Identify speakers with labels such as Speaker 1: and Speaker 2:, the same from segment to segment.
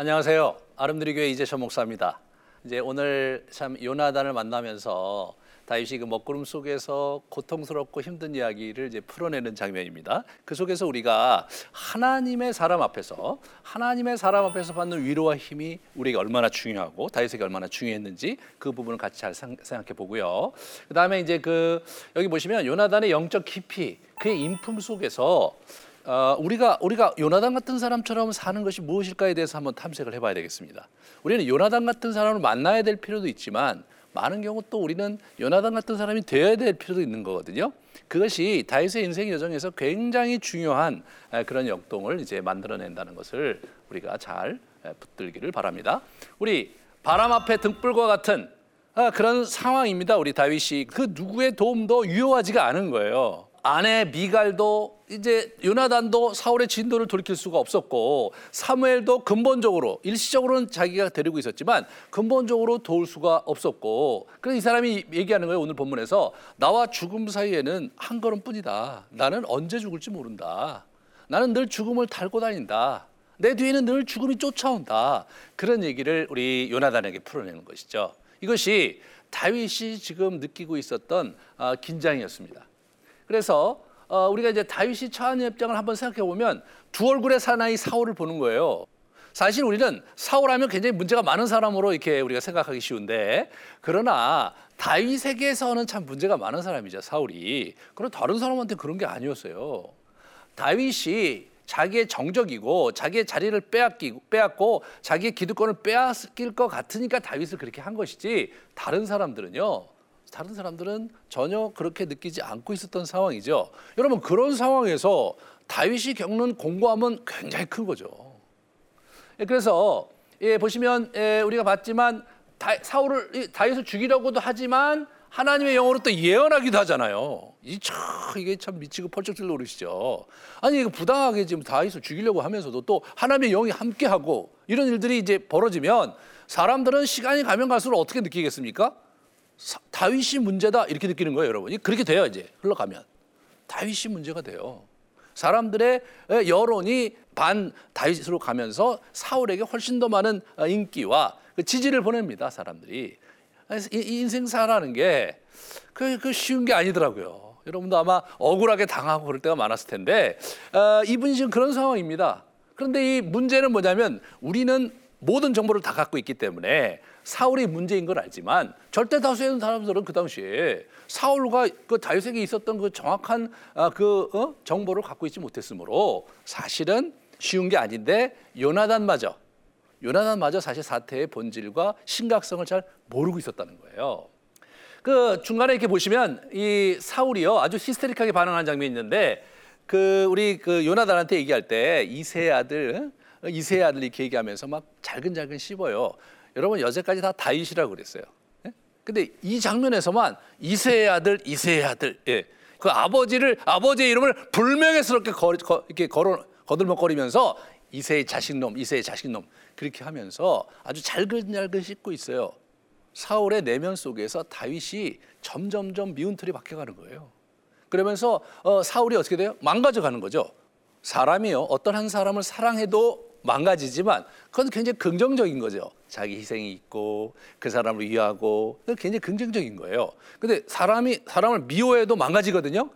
Speaker 1: 안녕하세요. 아름드리 교회 이재천 목사입니다. 이제 오늘 참 요나단을 만나면서 다윗이 그 먹구름 속에서 고통스럽고 힘든 이야기를 이제 풀어내는 장면입니다. 그 속에서 우리가 하나님의 사람 앞에서 하나님의 사람 앞에서 받는 위로와 힘이 우리에게 얼마나 중요하고 다윗에게 얼마나 중요했는지 그 부분을 같이 잘 생각해 보고요. 그다음에 이제 그 여기 보시면 요나단의 영적 깊이 그의 인품 속에서 어, 우리가 우리가 요나단 같은 사람처럼 사는 것이 무엇일까에 대해서 한번 탐색을 해봐야 되겠습니다. 우리는 요나단 같은 사람을 만나야 될 필요도 있지만 많은 경우 또 우리는 요나단 같은 사람이 되어야 될 필요도 있는 거거든요. 그것이 다윗의 인생 여정에서 굉장히 중요한 그런 역동을 이제 만들어낸다는 것을 우리가 잘 붙들기를 바랍니다. 우리 바람 앞에 등불과 같은 아, 그런 상황입니다. 우리 다윗이 그 누구의 도움도 유효하지가 않은 거예요. 아내 미갈도 이제 요나단도 사울의 진도를 돌이킬 수가 없었고 사무엘도 근본적으로 일시적으로는 자기가 데리고 있었지만 근본적으로 도울 수가 없었고 그래서 이 사람이 얘기하는 거예요 오늘 본문에서. 나와 죽음 사이에는 한 걸음뿐이다. 나는 언제 죽을지 모른다. 나는 늘 죽음을 달고 다닌다. 내 뒤에는 늘 죽음이 쫓아온다. 그런 얘기를 우리 요나단에게 풀어내는 것이죠. 이것이 다윗이 지금 느끼고 있었던 아, 긴장이었습니다 그래서 어, 우리가 이제 다윗이 처한 입장을 한번 생각해 보면 두 얼굴의 사나이 사울을 보는 거예요. 사실 우리는 사울하면 굉장히 문제가 많은 사람으로 이렇게 우리가 생각하기 쉬운데 그러나 다윗에게서는 참 문제가 많은 사람이죠 사울이. 그럼 다른 사람한테 그런 게 아니었어요. 다윗이 자기의 정적이고 자기의 자리를 빼앗기고 빼앗고 자기의 기득권을 빼앗길 것 같으니까 다윗을 그렇게 한 것이지 다른 사람들은요 다른 사람들은 전혀 그렇게 느끼지 않고 있었던 상황이죠. 여러분 그런 상황에서 다윗이 겪는 공고함은 굉장히 큰 거죠. 예, 그래서 예, 보시면 예, 우리가 봤지만 다, 사울을 다윗을 죽이려고도 하지만 하나님의 영으로 또 예언하기도 하잖아요. 이참 이게 참 미치고 펄쩍 뛸 노릇이죠. 아니 이거 부당하게 지금 다윗을 죽이려고 하면서도 또 하나님의 영이 함께하고 이런 일들이 이제 벌어지면 사람들은 시간이 가면 갈수록 어떻게 느끼겠습니까? 다윗이 문제다 이렇게 느끼는 거예요, 여러분. 그렇게 돼요, 이제 흘러가면. 다윗이 문제가 돼요. 사람들의 여론이 반 다윗으로 가면서 사울에게 훨씬 더 많은 어, 인기와 그 지지를 보냅니다, 사람들이. 인생사라는 게 그, 그 쉬운 게 아니더라고요. 여러분도 아마 억울하게 당하고 그럴 때가 많았을 텐데 어, 이분이 지금 그런 상황입니다. 그런데 이 문제는 뭐냐면 우리는 모든 정보를 다 갖고 있기 때문에 사울이 문제인 걸 알지만 절대 다수의 사람들은 그 당시에 사울과 그 다윗에게 있었던 그 정확한 아, 그 어? 정보를 갖고 있지 못했으므로 사실은 쉬운 게 아닌데 요나단마저 요나단마저 사실 사태의 본질과 심각성을 잘 모르고 있었다는 거예요. 그 중간에 이렇게 보시면 이 사울이요 아주 히스테릭하게 반응하는 장면이 있는데 그 우리 그 요나단한테 얘기할 때 이세 아들 이세 아들 이렇게 얘기하면서 막 잘근잘근 씹어요. 여러분 여태까지 다 다윗이라고 그랬어요. 예? 근데 이 장면에서만 이세의 아들, 이세의 아들, 예. 그 아버지를 아버지의 이름을 불명예스럽게 거, 거, 이렇게 걸어 거들먹거리면서 이세의 자식놈, 이세의 자식놈 그렇게 하면서 아주 잘근잘근 씻고 있어요. 사울의 내면 속에서 다윗이 점점점 미운 털이 박혀가는 거예요. 그러면서 어, 사울이 어떻게 돼요? 망가져가는 거죠. 사람이요 어떤 한 사람을 사랑해도 망가지지만 그건 굉장히 긍정적인 거죠. 자기 희생이 있고 그 사람을 위하고 굉장히 긍정적인 거예요. 근데 사람이 사람을 미워해도 망가지거든요.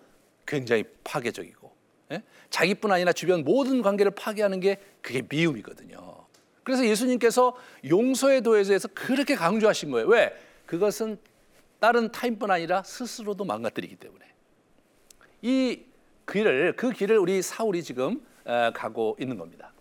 Speaker 1: 굉장히 파괴적이고 예? 자기뿐 아니라 주변 모든 관계를 파괴하는 게 그게 미움이거든요. 그래서 예수님께서 용서의 도에서 그렇게 강조하신 거예요. 왜? 그것은 다른 타인뿐 아니라 스스로도 망가뜨리기 때문에 이 길을 그 길을 우리 사울이 지금 가고 있는 겁니다.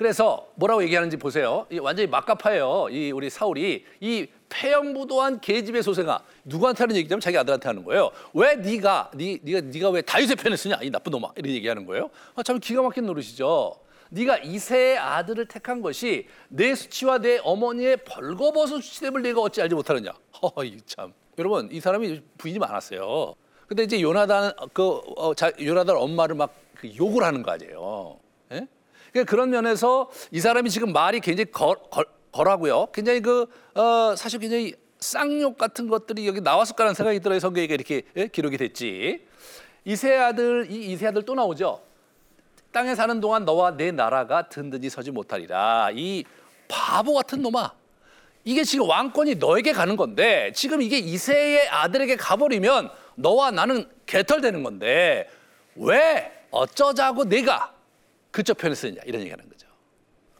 Speaker 1: 그래서 뭐라고 얘기하는지 보세요. 완전히 막가파예요. 이 우리 사울이 이 폐영부도한 계집의 소생아 누구한테 하는 얘기냐면 자기 아들한테 하는 거예요. 왜 네가 네 네가 네가 왜 다윗의 편을 쓰냐 이 나쁜 놈아 이런 얘기하는 거예요. 아, 참 기가 막힌 노릇이죠. 네가 이세의 아들을 택한 것이 내 수치와 내 어머니의 벌거벗은 수치됨을 네가 어찌 알지 못하느냐. 허이 참 여러분 이 사람이 부인이 많았어요. 근데 이제 요나단 그 어, 자, 요나단 엄마를 막 그 욕을 하는 거 아니에요. 예? 그러니까 그런 면에서 이 사람이 지금 말이 굉장히 걸, 걸, 걸하고요. 굉장히 그 어, 사실 굉장히 쌍욕 같은 것들이 여기 나왔을 거라는 생각이 들어요. 성경에 이렇게 예? 기록이 됐지. 이세 아들 이 이세 아들 또 나오죠. 땅에 사는 동안 너와 내 나라가 든든히 서지 못하리라. 이 바보 같은 놈아. 이게 지금 왕권이 너에게 가는 건데 지금 이게 이세의 아들에게 가버리면 너와 나는 개털되는 건데 왜 어쩌자고 내가 그쪽 편에 쓰느냐 이런 얘기하는 거죠.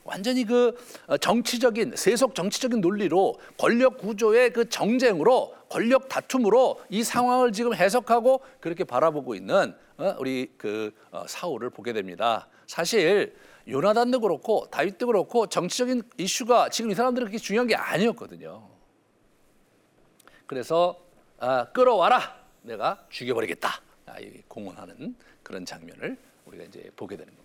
Speaker 1: 완전히 그 어, 정치적인 세속 정치적인 논리로 권력 구조의 그 정쟁으로 권력 다툼으로 이 상황을 지금 해석하고 그렇게 바라보고 있는 어, 우리 그 어, 사울을 보게 됩니다. 사실 요나단도 그렇고 다윗도 그렇고 정치적인 이슈가 지금 이 사람들은 그렇게 중요한 게 아니었거든요. 그래서 아, 끌어와라, 내가 죽여버리겠다. 아, 공언하는 그런 장면을 우리가 이제 보게 되는 겁니다.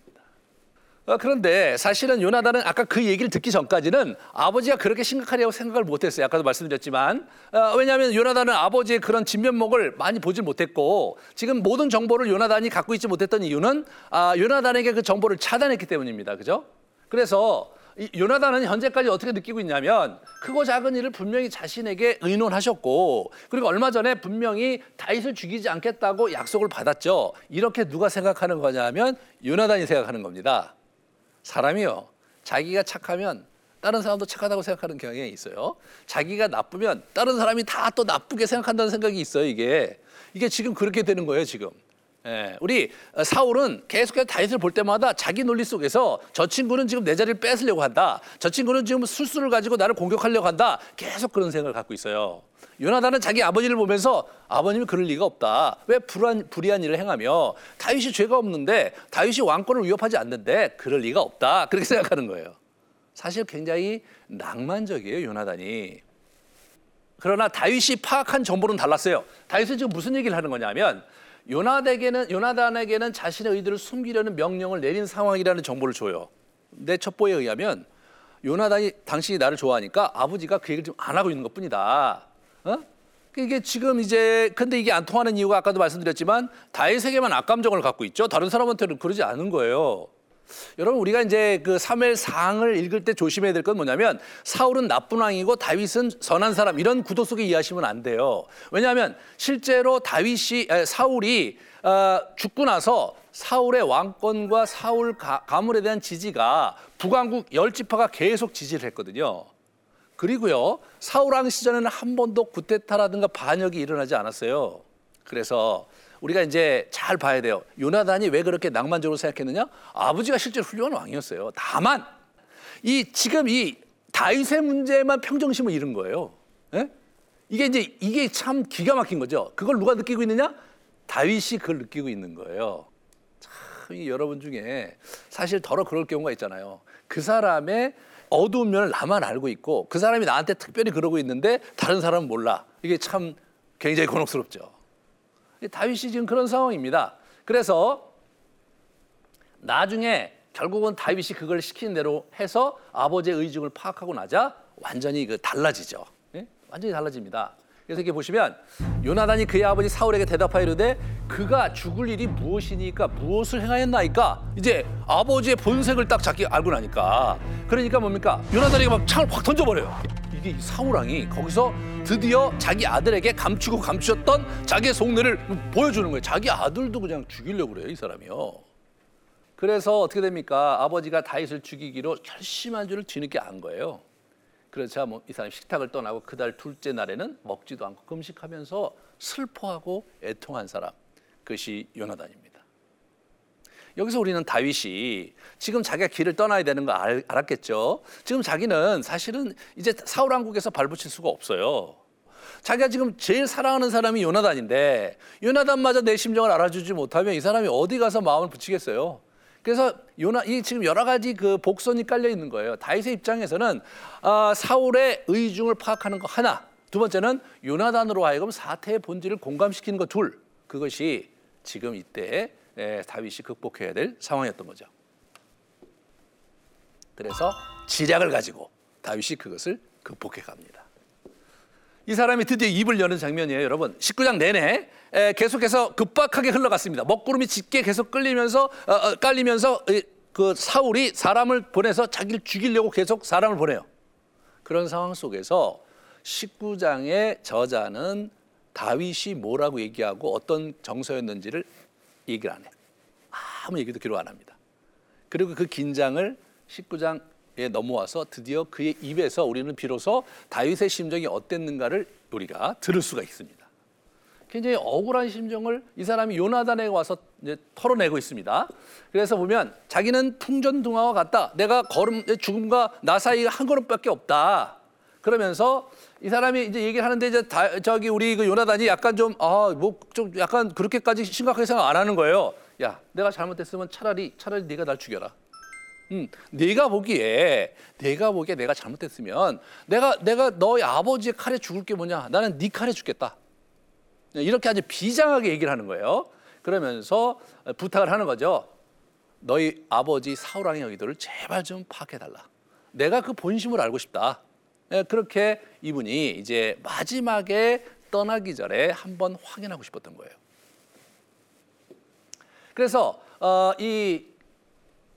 Speaker 1: 어, 그런데 사실은 요나단은 아까 그 얘기를 듣기 전까지는 아버지가 그렇게 심각하냐고 생각을 못했어요. 아까도 말씀드렸지만 어, 왜냐하면 요나단은 아버지의 그런 진면목을 많이 보질 못했고 지금 모든 정보를 요나단이 갖고 있지 못했던 이유는 아, 요나단에게 그 정보를 차단했기 때문입니다. 그죠? 그래서 요나단은 현재까지 어떻게 느끼고 있냐면 크고 작은 일을 분명히 자신에게 의논하셨고 그리고 얼마 전에 분명히 다윗을 죽이지 않겠다고 약속을 받았죠. 이렇게 누가 생각하는 거냐면 요나단이 생각하는 겁니다. 사람이요. 자기가 착하면 다른 사람도 착하다고 생각하는 경향이 있어요. 자기가 나쁘면 다른 사람이 다 또 나쁘게 생각한다는 생각이 있어요. 이게 이게 지금 그렇게 되는 거예요. 지금. 예, 우리 사울은 계속해서 다윗을 볼 때마다 자기 논리 속에서 저 친구는 지금 내 자리를 뺏으려고 한다. 저 친구는 지금 술수를 가지고 나를 공격하려고 한다. 계속 그런 생각을 갖고 있어요. 요나단은 자기 아버지를 보면서 아버님이 그럴 리가 없다. 왜 불안, 불의한 일을 행하며 다윗이 죄가 없는데 다윗이 왕권을 위협하지 않는데 그럴 리가 없다. 그렇게 생각하는 거예요. 사실 굉장히 낭만적이에요, 요나단이. 그러나 다윗이 파악한 정보는 달랐어요. 다윗은 지금 무슨 얘기를 하는 거냐면 요나단에게는 요나단에게는 자신의 의도를 숨기려는 명령을 내린 상황이라는 정보를 줘요. 내 첩보에 의하면 요나단이 당신이 나를 좋아하니까 아버지가 그 얘기를 좀 안 하고 있는 것뿐이다. 어? 이게 지금 이제 근데 이게 안 통하는 이유가 아까도 말씀드렸지만 다윗에게만 악감정을 갖고 있죠. 다른 사람한테는 그러지 않은 거예요. 여러분 우리가 이제 그 사무엘 상을 읽을 때 조심해야 될 건 뭐냐면 사울은 나쁜 왕이고 다윗은 선한 사람 이런 구도 속에 이해하시면 안 돼요. 왜냐하면 실제로 다윗이 사울이 어, 죽고 나서 사울의 왕권과 사울 가물에 대한 지지가 북왕국 열 지파가 계속 지지를 했거든요. 그리고요 사울왕 시절에는 한 번도 구테타라든가 반역이 일어나지 않았어요. 그래서 우리가 이제 잘 봐야 돼요. 요나단이 왜 그렇게 낭만적으로 생각했느냐? 아버지가 실제로 훌륭한 왕이었어요. 다만 이 지금 이 다윗의 문제만 평정심을 잃은 거예요. 예? 이게 이제 이게 참 기가 막힌 거죠. 그걸 누가 느끼고 있느냐? 다윗이 그걸 느끼고 있는 거예요. 참 여러분 중에 사실 더러 그럴 경우가 있잖아요. 그 사람의 어두운 면을 나만 알고 있고 그 사람이 나한테 특별히 그러고 있는데 다른 사람은 몰라. 이게 참 굉장히 곤혹스럽죠. 다윗이 지금 그런 상황입니다. 그래서 나중에 결국은 다윗이 그걸 시킨 대로 해서 아버지의 의중을 파악하고 나자 완전히 그 달라지죠. 예? 완전히 달라집니다. 그래서 이렇게 보시면 요나단이 그의 아버지 사울에게 대답하이르되 그가 죽을 일이 무엇이니까 무엇을 행하였나이까? 이제 아버지의 본색을 딱 잡기 알고 나니까. 그러니까 뭡니까? 요나단이 막 창을 확 던져버려요. 이게 사울왕이 거기서 드디어 자기 아들에게 감추고 감추었던 자기의 속내를 보여주는 거예요. 자기 아들도 그냥 죽이려고 그래요 이 사람이요. 그래서 어떻게 됩니까? 아버지가 다윗을 죽이기로 결심한 줄을 뒤늦게 안 거예요 그래서 뭐 이 사람이 식탁을 떠나고 그달 둘째 날에는 먹지도 않고 금식하면서 슬퍼하고 애통한 사람 그것이 요나단입니다. 여기서 우리는 다윗이 지금 자기가 길을 떠나야 되는 거 알, 알았겠죠. 지금 자기는 사실은 이제 사울 왕국에서 발붙일 수가 없어요. 자기가 지금 제일 사랑하는 사람이 요나단인데 요나단마저 내 심정을 알아주지 못하면 이 사람이 어디 가서 마음을 붙이겠어요. 그래서 요나 이 지금 여러 가지 그 복선이 깔려 있는 거예요. 다윗의 입장에서는 아, 사울의 의중을 파악하는 거 하나, 두 번째는 요나단으로 하여금 사태의 본질을 공감시키는 것 둘. 그것이 지금 이때 에, 다윗이 극복해야 될 상황이었던 거죠. 그래서 지략을 가지고 다윗이 그것을 극복해 갑니다. 이 사람이 드디어 입을 여는 장면이에요, 여러분. 19장 내내 계속해서 급박하게 흘러갔습니다. 먹구름이 짙게 계속 끌리면서 어, 어, 깔리면서 그 사울이 사람을 보내서 자기를 죽이려고 계속 사람을 보내요. 그런 상황 속에서 19장의 저자는 다윗이 뭐라고 얘기하고 어떤 정서였는지를 얘기를 안 해요. 아무 얘기도 기록 안 합니다. 그리고 그 긴장을 19장 에 넘어와서 드디어 그의 입에서 우리는 비로소 다윗의 심정이 어땠는가를 우리가 들을 수가 있습니다. 굉장히 억울한 심정을 이 사람이 요나단에 와서 털어내고 있습니다. 그래서 보면 자기는 풍전등화와 같다. 내가 걸음 죽음과 나 사이가 한 걸음밖에 없다. 그러면서 이 사람이 이제 얘기를 하는데 이제 다, 저기 우리 그 요나단이 약간 좀 아 뭐 좀 약간 그렇게까지 심각하게 생각 안 하는 거예요. 야, 내가 잘못했으면 차라리 차라리 네가 날 죽여라. 음, 네가 보기에 내가 보기에 내가 잘못했으면 내가 내가 너희 아버지의 칼에 죽을 게 뭐냐? 나는 네 칼에 죽겠다. 이렇게 아주 비장하게 얘기를 하는 거예요. 그러면서 부탁을 하는 거죠. 너희 아버지 사울 왕의 의도를 제발 좀 파악해 달라. 내가 그 본심을 알고 싶다. 예, 그렇게 이분이 이제 마지막에 떠나기 전에 한번 확인하고 싶었던 거예요. 그래서 어, 이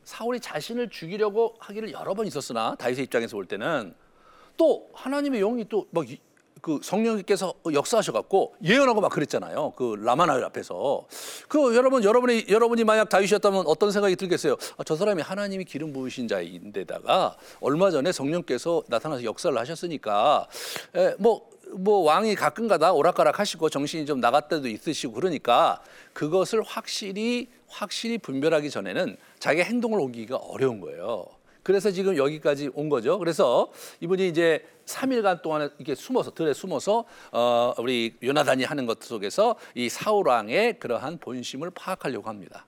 Speaker 1: 사울이 자신을 죽이려고 하기를 여러 번 있었으나 다윗의 입장에서 볼 때는 또 하나님의 영이 또 막 그 성령님께서 역사하셔 갖고 예언하고 막 그랬잖아요. 그 라마나엘 앞에서 그 여러분 여러분이 여러분이 만약 다윗이었다면 어떤 생각이 들겠어요? 아, 저 사람이 하나님이 기름 부으신 자인데다가 얼마 전에 성령께서 나타나서 역사를 하셨으니까 에, 뭐. 뭐 왕이 가끔가다 오락가락 하시고 정신이 좀 나갈 때도 있으시고 그러니까 그것을 확실히 확실히 분별하기 전에는 자기 행동을 옮기기가 어려운 거예요. 그래서 지금 여기까지 온 거죠. 그래서 이분이 이제 3일간 동안 이렇게 숨어서 들에 숨어서 어 우리 요나단이 하는 것 속에서 이 사울 왕의 그러한 본심을 파악하려고 합니다.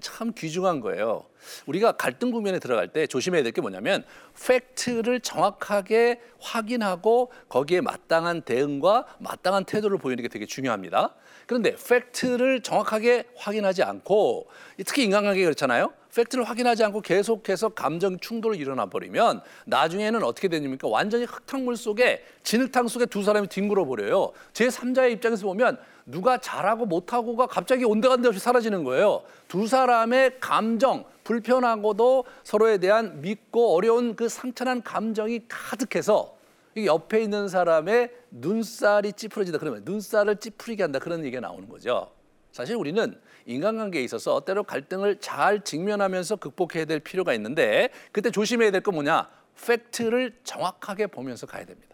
Speaker 1: 참 귀중한 거예요. 우리가 갈등 국면에 들어갈 때 조심해야 될 게 뭐냐면 팩트를 정확하게 확인하고 거기에 마땅한 대응과 마땅한 태도를 보이는 게 되게 중요합니다. 그런데 팩트를 정확하게 확인하지 않고 특히 인간관계 그렇잖아요. 팩트를 확인하지 않고 계속해서 감정 충돌이 일어나 버리면 나중에는 어떻게 되냐니까 완전히 흙탕물 속에 진흙탕 속에 두 사람이 뒹굴어 버려요. 제 3자의 입장에서 보면 누가 잘하고 못하고가 갑자기 온데간데 없이 사라지는 거예요. 두 사람의 감정, 불편하고도 서로에 대한 믿고 어려운 그 상처난 감정이 가득해서 옆에 있는 사람의 눈살이 찌푸려지다 그러면 눈살을 찌푸리게 한다 그런 얘기가 나오는 거죠. 사실 우리는 인간관계에 있어서 때로 갈등을 잘 직면하면서 극복해야 될 필요가 있는데 그때 조심해야 될 건 뭐냐? 팩트를 정확하게 보면서 가야 됩니다.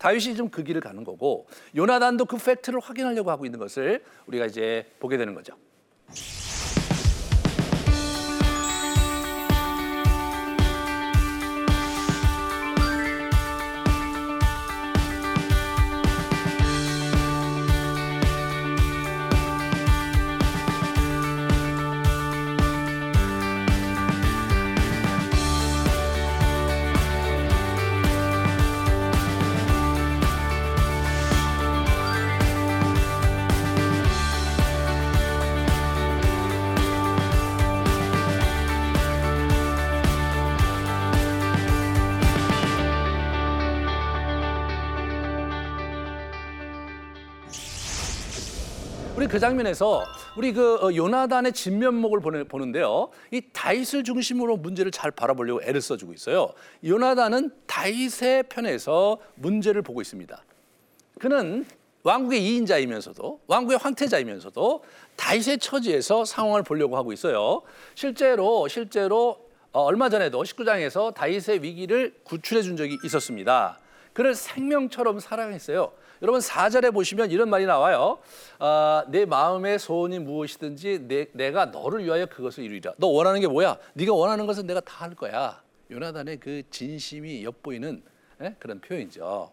Speaker 1: 다윗이 좀 그 길을 가는 거고 요나단도 그 팩트를 확인하려고 하고 있는 것을 우리가 이제 보게 되는 거죠. 그 장면에서 우리 그 어, 요나단의 진면목을 보는 데요. 이 다윗을 중심으로 문제를 잘 바라보려고 애를 써주고 있어요. 요나단은 다윗의 편에서 문제를 보고 있습니다. 그는 왕국의 이인자이면서도 왕국의 황태자이면서도 다윗의 처지에서 상황을 보려고 하고 있어요. 실제로 실제로 어, 얼마 전에도 19장에서 다윗의 위기를 구출해 준 적이 있었습니다. 그를 생명처럼 사랑했어요. 여러분 4절에 보시면 이런 말이 나와요. 아, 내 마음의 소원이 무엇이든지 내, 내가 너를 위하여 그것을 이루리라. 너 원하는 게 뭐야? 네가 원하는 것은 내가 다 할 거야. 요나단의 그 진심이 엿보이는 예? 그런 표현이죠.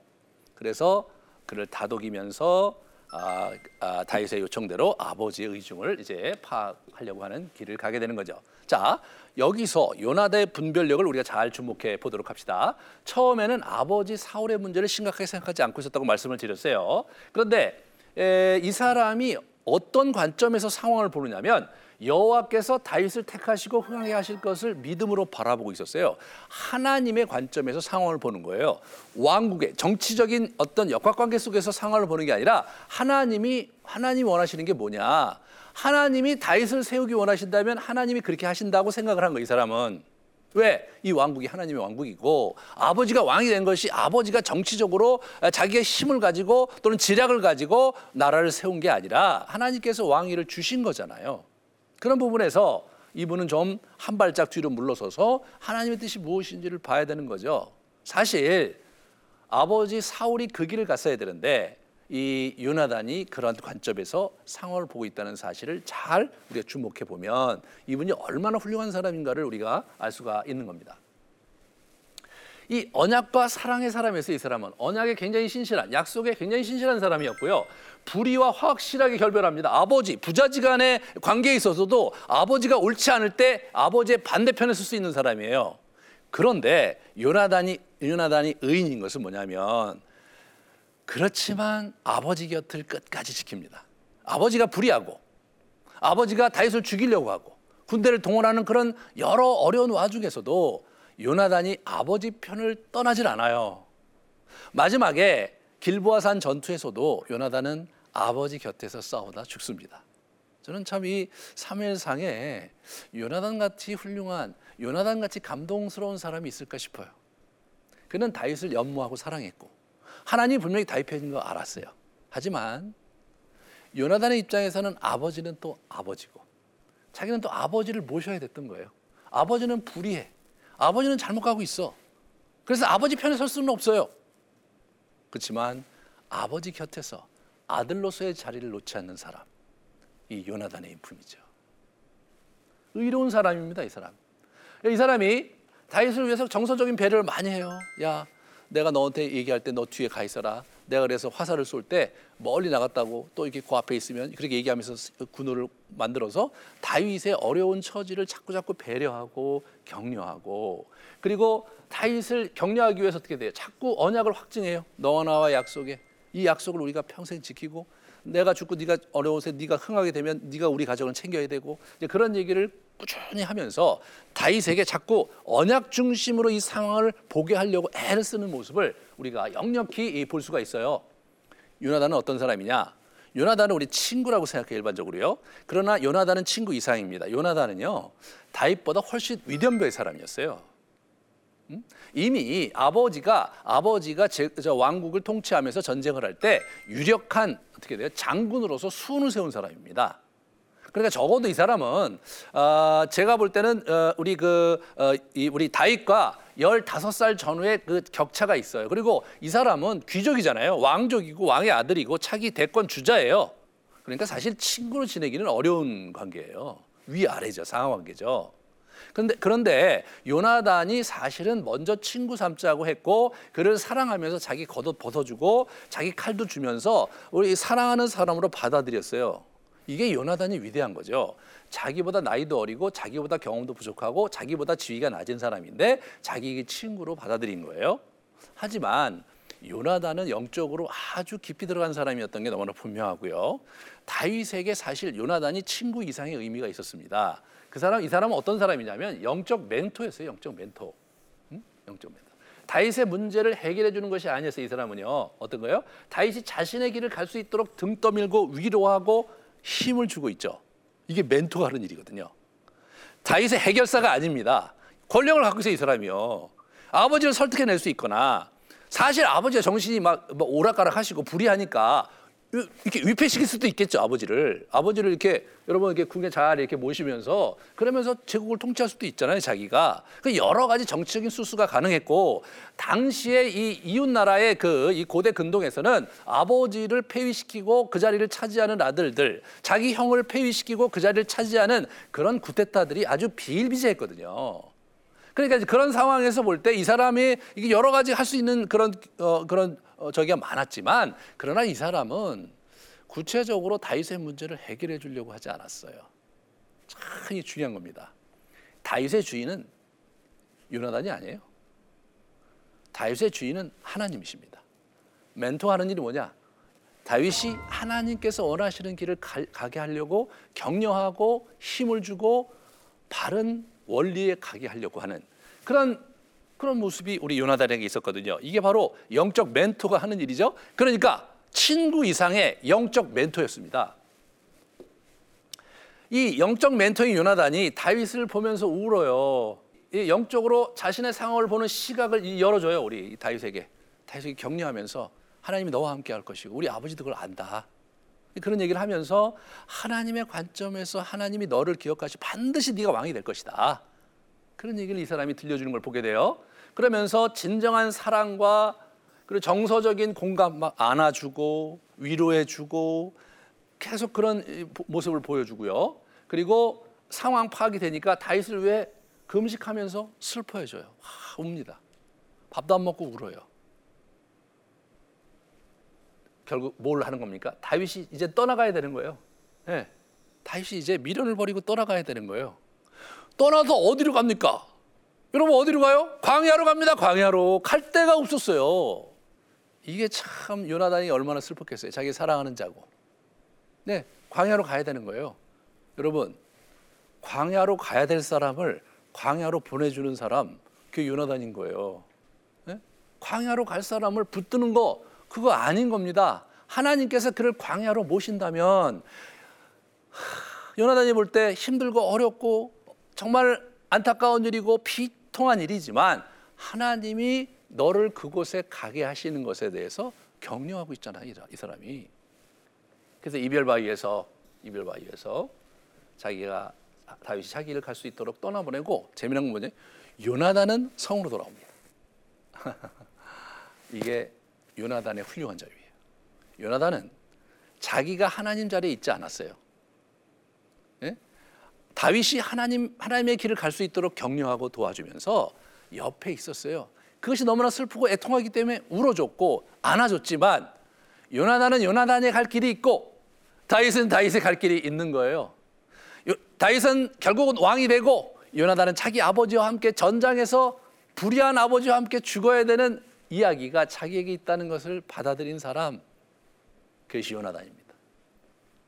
Speaker 1: 그래서 그를 다독이면서 아, 아, 다윗의 요청대로 아버지의 의중을 이제 파악하려고 하는 길을 가게 되는 거죠. 자, 여기서 요나다의 분별력을 우리가 잘 주목해 보도록 합시다. 처음에는 아버지 사울의 문제를 심각하게 생각하지 않고 있었다고 말씀을 드렸어요. 그런데 에, 이 사람이 어떤 관점에서 상황을 보느냐면 여호와께서 다윗을 택하시고 흥하게 하실 것을 믿음으로 바라보고 있었어요. 하나님의 관점에서 상황을 보는 거예요. 왕국의 정치적인 어떤 역학 관계 속에서 상황을 보는 게 아니라 하나님이 하나님 원하시는 게 뭐냐? 하나님이 다윗을 세우기 원하신다면 하나님이 그렇게 하신다고 생각을 한 거예요. 이 사람은. 왜? 이 왕국이 하나님의 왕국이고 아버지가 왕이 된 것이 아버지가 정치적으로 자기의 힘을 가지고 또는 지략을 가지고 나라를 세운 게 아니라 하나님께서 왕위를 주신 거잖아요. 그런 부분에서 이분은 좀 한 발짝 뒤로 물러서서 하나님의 뜻이 무엇인지를 봐야 되는 거죠. 사실 아버지 사울이 그 길을 갔어야 되는데 이 요나단이 그런 관점에서 상황을 보고 있다는 사실을 잘 우리가 주목해 보면 이분이 얼마나 훌륭한 사람인가를 우리가 알 수가 있는 겁니다. 이 언약과 사랑의 사람에서 이 사람은 언약에 굉장히 신실한 약속에 굉장히 신실한 사람이었고요. 불의와 확실하게 결별합니다. 아버지 부자지간의 관계에 있어서도 아버지가 옳지 않을 때 아버지의 반대편에 설 수 있는 사람이에요. 그런데 요나단이 요나단이 의인인 것은 뭐냐면 그렇지만 아버지 곁을 끝까지 지킵니다. 아버지가 불의하고 아버지가 다윗을 죽이려고 하고 군대를 동원하는 그런 여러 어려운 와중에서도 요나단이 아버지 편을 떠나질 않아요. 마지막에 길보아산 전투에서도 요나단은 아버지 곁에서 싸우다 죽습니다. 저는 참 이 사무엘상에 요나단 같이 훌륭한 요나단 같이 감동스러운 사람이 있을까 싶어요. 그는 다윗을 연모하고 사랑했고 하나님 분명히 다윗 편인 거 알았어요. 하지만 요나단의 입장에서는 아버지는 또 아버지고 자기는 또 아버지를 모셔야 됐던 거예요. 아버지는 불의해. 아버지는 잘못 가고 있어. 그래서 아버지 편에 설 수는 없어요. 그렇지만 아버지 곁에서 아들로서의 자리를 놓지 않는 사람, 이 요나단의 인품이죠. 의로운 사람입니다, 이 사람. 이 사람이 다윗을 위해서 정서적인 배려를 많이 해요. 야, 내가 너한테 얘기할 때 너 뒤에 가 있어라. 내가 그래서 화살을 쏠 때 멀리 나갔다고 또 이렇게 그 앞에 있으면 그렇게 얘기하면서 군호를 만들어서 다윗의 어려운 처지를 자꾸 자꾸 배려하고 격려하고 그리고 다윗을 격려하기 위해서 어떻게 돼요? 자꾸 언약을 확증해요. 너와 나와 약속에 이 약속을 우리가 평생 지키고 내가 죽고 네가 어려워서 네가 흥하게 되면 네가 우리 가정을 챙겨야 되고 이제 그런 얘기를 꾸준히 하면서 다윗에게 자꾸 언약 중심으로 이 상황을 보게 하려고 애를 쓰는 모습을 우리가 역력히 볼 수가 있어요. 요나단은 어떤 사람이냐? 요나단은 우리 친구라고 생각해 일반적으로요. 그러나 요나단은 친구 이상입니다. 요나단은요 다윗보다 훨씬 위대한 사람이었어요. 음? 이미 아버지가 아버지가 제, 저 왕국을 통치하면서 전쟁을 할 때 유력한 어떻게 돼요 장군으로서 수훈을 세운 사람입니다. 그러니까 적어도 이 사람은 어, 제가 볼 때는 어, 우리 그 어, 이 우리 다윗과 15살 전후에 그 격차가 있어요. 그리고 이 사람은 귀족이잖아요. 왕족이고 왕의 아들이고 차기 대권 주자예요. 그러니까 사실 친구로 지내기는 어려운 관계예요. 위아래죠. 상하 관계죠. 그런데 그런데 요나단이 사실은 먼저 친구 삼자고 했고 그를 사랑하면서 자기 겉옷 벗어주고 자기 칼도 주면서 우리 사랑하는 사람으로 받아들였어요. 이게 요나단이 위대한 거죠. 자기보다 나이도 어리고 자기보다 경험도 부족하고 자기보다 지위가 낮은 사람인데 자기 친구로 받아들인 거예요. 하지만 요나단은 영적으로 아주 깊이 들어간 사람이었던 게 너무나 분명하고요. 다윗에게 사실 요나단이 친구 이상의 의미가 있었습니다. 그 사람 이 사람은 어떤 사람이냐면 영적 멘토였어요. 영적 멘토. 응? 영적 멘토. 다윗의 문제를 해결해 주는 것이 아니었어요. 이 사람은요. 어떤 거요? 다윗이 자신의 길을 갈 수 있도록 등 떠밀고 위로하고 힘을 주고 있죠. 이게 멘토가 하는 일이거든요. 다윗의 해결사가 아닙니다. 권력을 갖고 있어요, 이 사람이요. 아버지를 설득해낼 수 있거나 사실 아버지가 정신이 막, 막 오락가락 하시고 불의하니까 이렇게 위패시킬 수도 있겠죠 아버지를 아버지를 이렇게 여러분 이렇게 궁에 잘 이렇게 모시면서 그러면서 제국을 통치할 수도 있잖아요 자기가 그 여러 가지 정치적인 수수가 가능했고 당시에 이 이웃 나라의 그 이 고대 근동에서는 아버지를 폐위시키고 그 자리를 차지하는 아들들 자기 형을 폐위시키고 그 자리를 차지하는 그런 구테타들이 아주 비일비재했거든요. 그러니까 그런 상황에서 볼 때 이 사람이 이게 여러 가지 할 수 있는 그런 어, 그런 어, 저기가 많았지만 그러나 이 사람은 구체적으로 다윗의 문제를 해결해 주려고 하지 않았어요. 참 중요한 겁니다. 다윗의 주인은 요나단이 아니에요. 다윗의 주인은 하나님이십니다. 멘토하는 일이 뭐냐? 다윗이 하나님께서 원하시는 길을 가, 게 하려고 격려하고 힘을 주고 바른 원리에 가게 하려고 하는 그런 그런 모습이 우리 요나단에게 있었거든요. 이게 바로 영적 멘토가 하는 일이죠. 그러니까 친구 이상의 영적 멘토였습니다. 이 영적 멘토인 요나단이 다윗을 보면서 울어요. 영적으로 자신의 상황을 보는 시각을 열어줘요. 우리 다윗에게. 다윗에게 격려하면서 하나님이 너와 함께 할 것이고 우리 아버지도 그걸 안다. 그런 얘기를 하면서 하나님의 관점에서 하나님이 너를 기억하시 반드시 네가 왕이 될 것이다. 그런 얘기를 이 사람이 들려주는 걸 보게 돼요. 그러면서 진정한 사랑과 그리고 정서적인 공감 막 안아주고 위로해주고 계속 그런 모습을 보여주고요. 그리고 상황 파악이 되니까 다윗을 왜 금식하면서 슬퍼해줘요. 와, 웁니다. 밥도 안 먹고 울어요. 결국 뭘 하는 겁니까? 다윗이 이제 떠나가야 되는 거예요. 네. 다윗이 이제 미련을 버리고 떠나가야 되는 거예요. 떠나서 어디로 갑니까? 여러분 어디로 가요? 광야로 갑니다. 광야로 갈 데가 없었어요. 이게 참 요나단이 얼마나 슬펐겠어요. 자기 사랑하는 자고. 네, 광야로 가야 되는 거예요. 여러분 광야로 가야 될 사람을 광야로 보내주는 사람 그 요나단인 거예요. 네? 광야로 갈 사람을 붙드는 거 그거 아닌 겁니다. 하나님께서 그를 광야로 모신다면 요나단이 볼 때 힘들고 어렵고 정말 안타까운 일이고 비통한 일이지만 하나님이 너를 그곳에 가게 하시는 것에 대해서 격려하고 있잖아 이 사람이. 그래서 이별 바위에서 이별 바위에서 자기가 다윗이 자기를 갈 수 있도록 떠나보내고 재미난 건 뭐냐? 요나단은 성으로 돌아옵니다. 이게 요나단의 훌륭한 자리예요. 요나단은 자기가 하나님 자리에 있지 않았어요. 예? 다윗이 하나님 하나님의 길을 갈 수 있도록 격려하고 도와주면서 옆에 있었어요. 그것이 너무나 슬프고 애통하기 때문에 울어줬고 안아줬지만 요나단은 요나단의 갈 길이 있고 다윗은 다윗의 갈 길이 있는 거예요. 다윗은 결국은 왕이 되고 요나단은 자기 아버지와 함께 전장에서 불의한 아버지와 함께 죽어야 되는 이야기가 자기에게 있다는 것을 받아들인 사람 그것이 요나단입니다.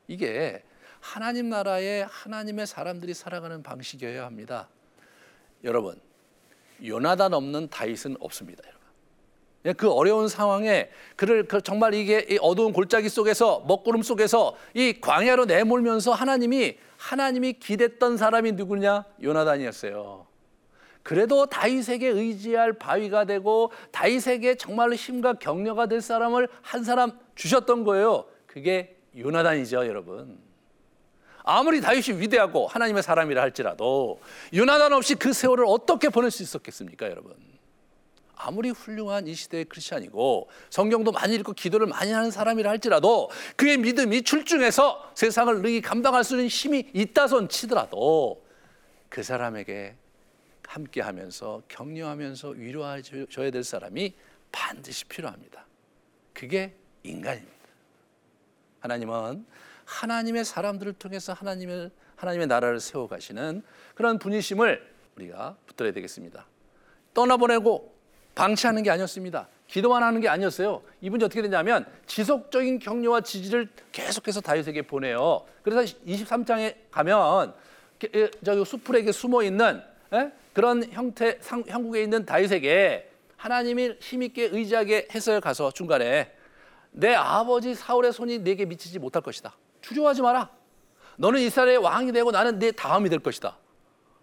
Speaker 1: 이게 하나님 나라에 하나님의 사람들이 살아가는 방식이어야 합니다. 여러분, 요나단 없는 다윗은 없습니다. 여러분. 예, 그 어려운 상황에 그를 그 정말 이게 어두운 골짜기 속에서 먹구름 속에서 이 광야로 내몰면서 하나님이 하나님이 기댔던 사람이 누구냐? 요나단이었어요. 그래도 다윗에게 의지할 바위가 되고 다윗에게 정말로 힘과 격려가 될 사람을 한 사람 주셨던 거예요. 그게 요나단이죠, 여러분. 아무리 다윗이 위대하고 하나님의 사람이라 할지라도 요나단 없이 그 세월을 어떻게 보낼 수 있었겠습니까, 여러분? 아무리 훌륭한 이 시대의 크리스천이고 성경도 많이 읽고 기도를 많이 하는 사람이라 할지라도 그의 믿음이 출중해서 세상을 능히 감당할 수 있는 힘이 있다손 치더라도 그 사람에게 함께 하면서 격려하면서 위로해 줘야 될 사람이 반드시 필요합니다. 그게 인간입니다. 하나님은 하나님의 사람들을 통해서 하나님의 하나님의 나라를 세워 가시는 그런 분이심을 우리가 붙들어야 되겠습니다. 떠나보내고 방치하는 게 아니었습니다. 기도만 하는 게 아니었어요. 이분이 어떻게 되냐면 지속적인 격려와 지지를 계속해서 다윗에게 보내요. 그래서 23장에 가면 저기 수풀에게 숨어 있는 그런 형태 형국에 있는 다윗에게 하나님이 힘있게 의지하게 해서 가서 중간에 내 아버지 사울의 손이 내게 미치지 못할 것이다. 두려워하지 마라. 너는 이스라엘의 왕이 되고 나는 내 다음이 될 것이다.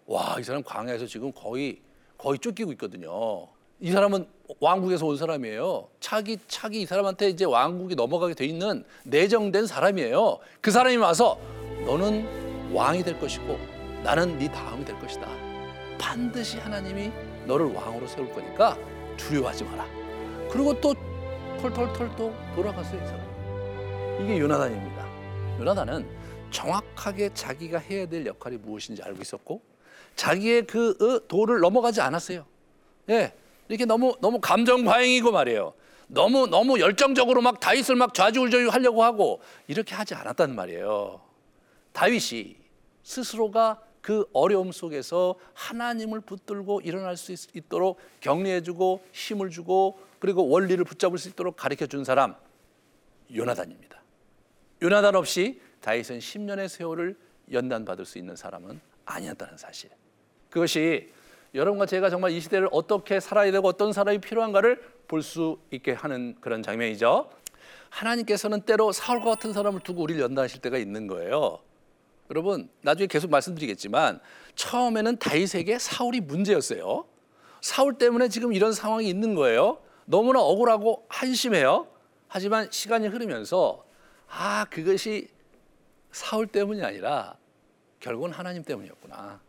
Speaker 1: 와, 이 사람 광야에서 지금 거의 거의 쫓기고 있거든요. 이 사람은 왕국에서 온 사람이에요. 차기 차기 이 사람한테 이제 왕국이 넘어가게 돼 있는 내정된 사람이에요. 그 사람이 와서 너는 왕이 될 것이고 나는 네 다음이 될 것이다. 반드시 하나님이 너를 왕으로 세울 거니까 두려워하지 마라. 그리고 또 털털털 또 돌아갔어요, 이 사람. 이게 요나단입니다. 요나단은 정확하게 자기가 해야 될 역할이 무엇인지 알고 있었고 자기의 그 어, 도를 넘어가지 않았어요. 예. 이렇게 너무 너무 감정 과잉이고 말이에요. 너무 너무 열정적으로 막 다윗을 막 좌지우지 하려고 하고 이렇게 하지 않았단 말이에요. 다윗이 스스로가 그 어려움 속에서 하나님을 붙들고 일어날 수 있도록 격려해 주고 힘을 주고 그리고 원리를 붙잡을 수 있도록 가르쳐 준 사람 요나단입니다. 요나단 없이 다윗은 10년의 세월을 연단받을 수 있는 사람은 아니었다는 사실. 그것이 여러분과 제가 정말 이 시대를 어떻게 살아야 되고 어떤 사람이 필요한가를 볼 수 있게 하는 그런 장면이죠. 하나님께서는 때로 사울과 같은 사람을 두고 우리를 연단하실 때가 있는 거예요. 여러분 나중에 계속 말씀드리겠지만 처음에는 다윗에게 사울이 문제였어요. 사울 때문에 지금 이런 상황이 있는 거예요. 너무나 억울하고 한심해요. 하지만 시간이 흐르면서 아 그것이 사울 때문이 아니라 결국은 하나님 때문이었구나.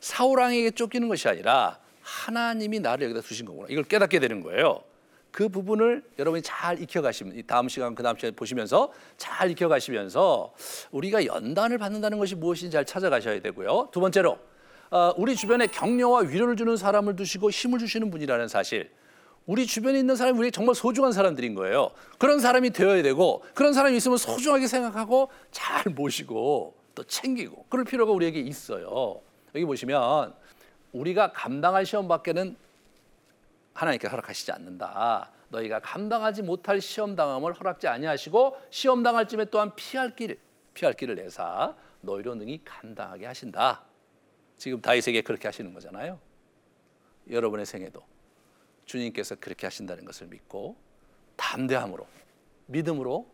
Speaker 1: 사울 왕에게 쫓기는 것이 아니라 하나님이 나를 여기다 두신 거구나. 이걸 깨닫게 되는 거예요. 그 부분을 여러분이 잘 익혀가시면 이 다음 시간 그 다음 시간 보시면서 잘 익혀가시면서 우리가 연단을 받는다는 것이 무엇인지 잘 찾아가셔야 되고요. 두 번째로 어, 우리 주변에 격려와 위로를 주는 사람을 두시고 힘을 주시는 분이라는 사실. 우리 주변에 있는 사람이 우리 정말 소중한 사람들인 거예요. 그런 사람이 되어야 되고 그런 사람이 있으면 소중하게 생각하고 잘 모시고 또 챙기고 그럴 필요가 우리에게 있어요. 여기 보시면 우리가 감당할 시험 밖에는 하나님께 허락하시지 않는다. 너희가 감당하지 못할 시험 당함을 허락지 아니하시고 시험 당할 쯤에 또한 피할 길 피할 길을 내사 너희로 능히 감당하게 하신다. 지금 다윗에게 그렇게 하시는 거잖아요. 여러분의 생애도 주님께서 그렇게 하신다는 것을 믿고 담대함으로 믿음으로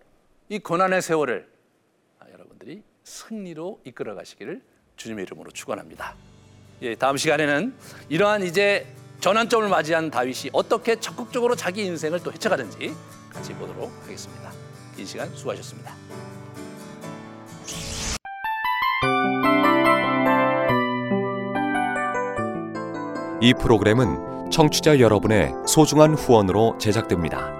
Speaker 1: 이 고난의 세월을 여러분들이 승리로 이끌어 가시기를 주님의 이름으로 축원합니다. 예, 다음 시간에는 이러한 이제 전환점을 맞이한 다윗이 어떻게 적극적으로 자기 인생을 또 헤쳐가는지 같이 보도록 하겠습니다. 긴 시간 수고하셨습니다.
Speaker 2: 이 프로그램은 청취자 여러분의 소중한 후원으로 제작됩니다.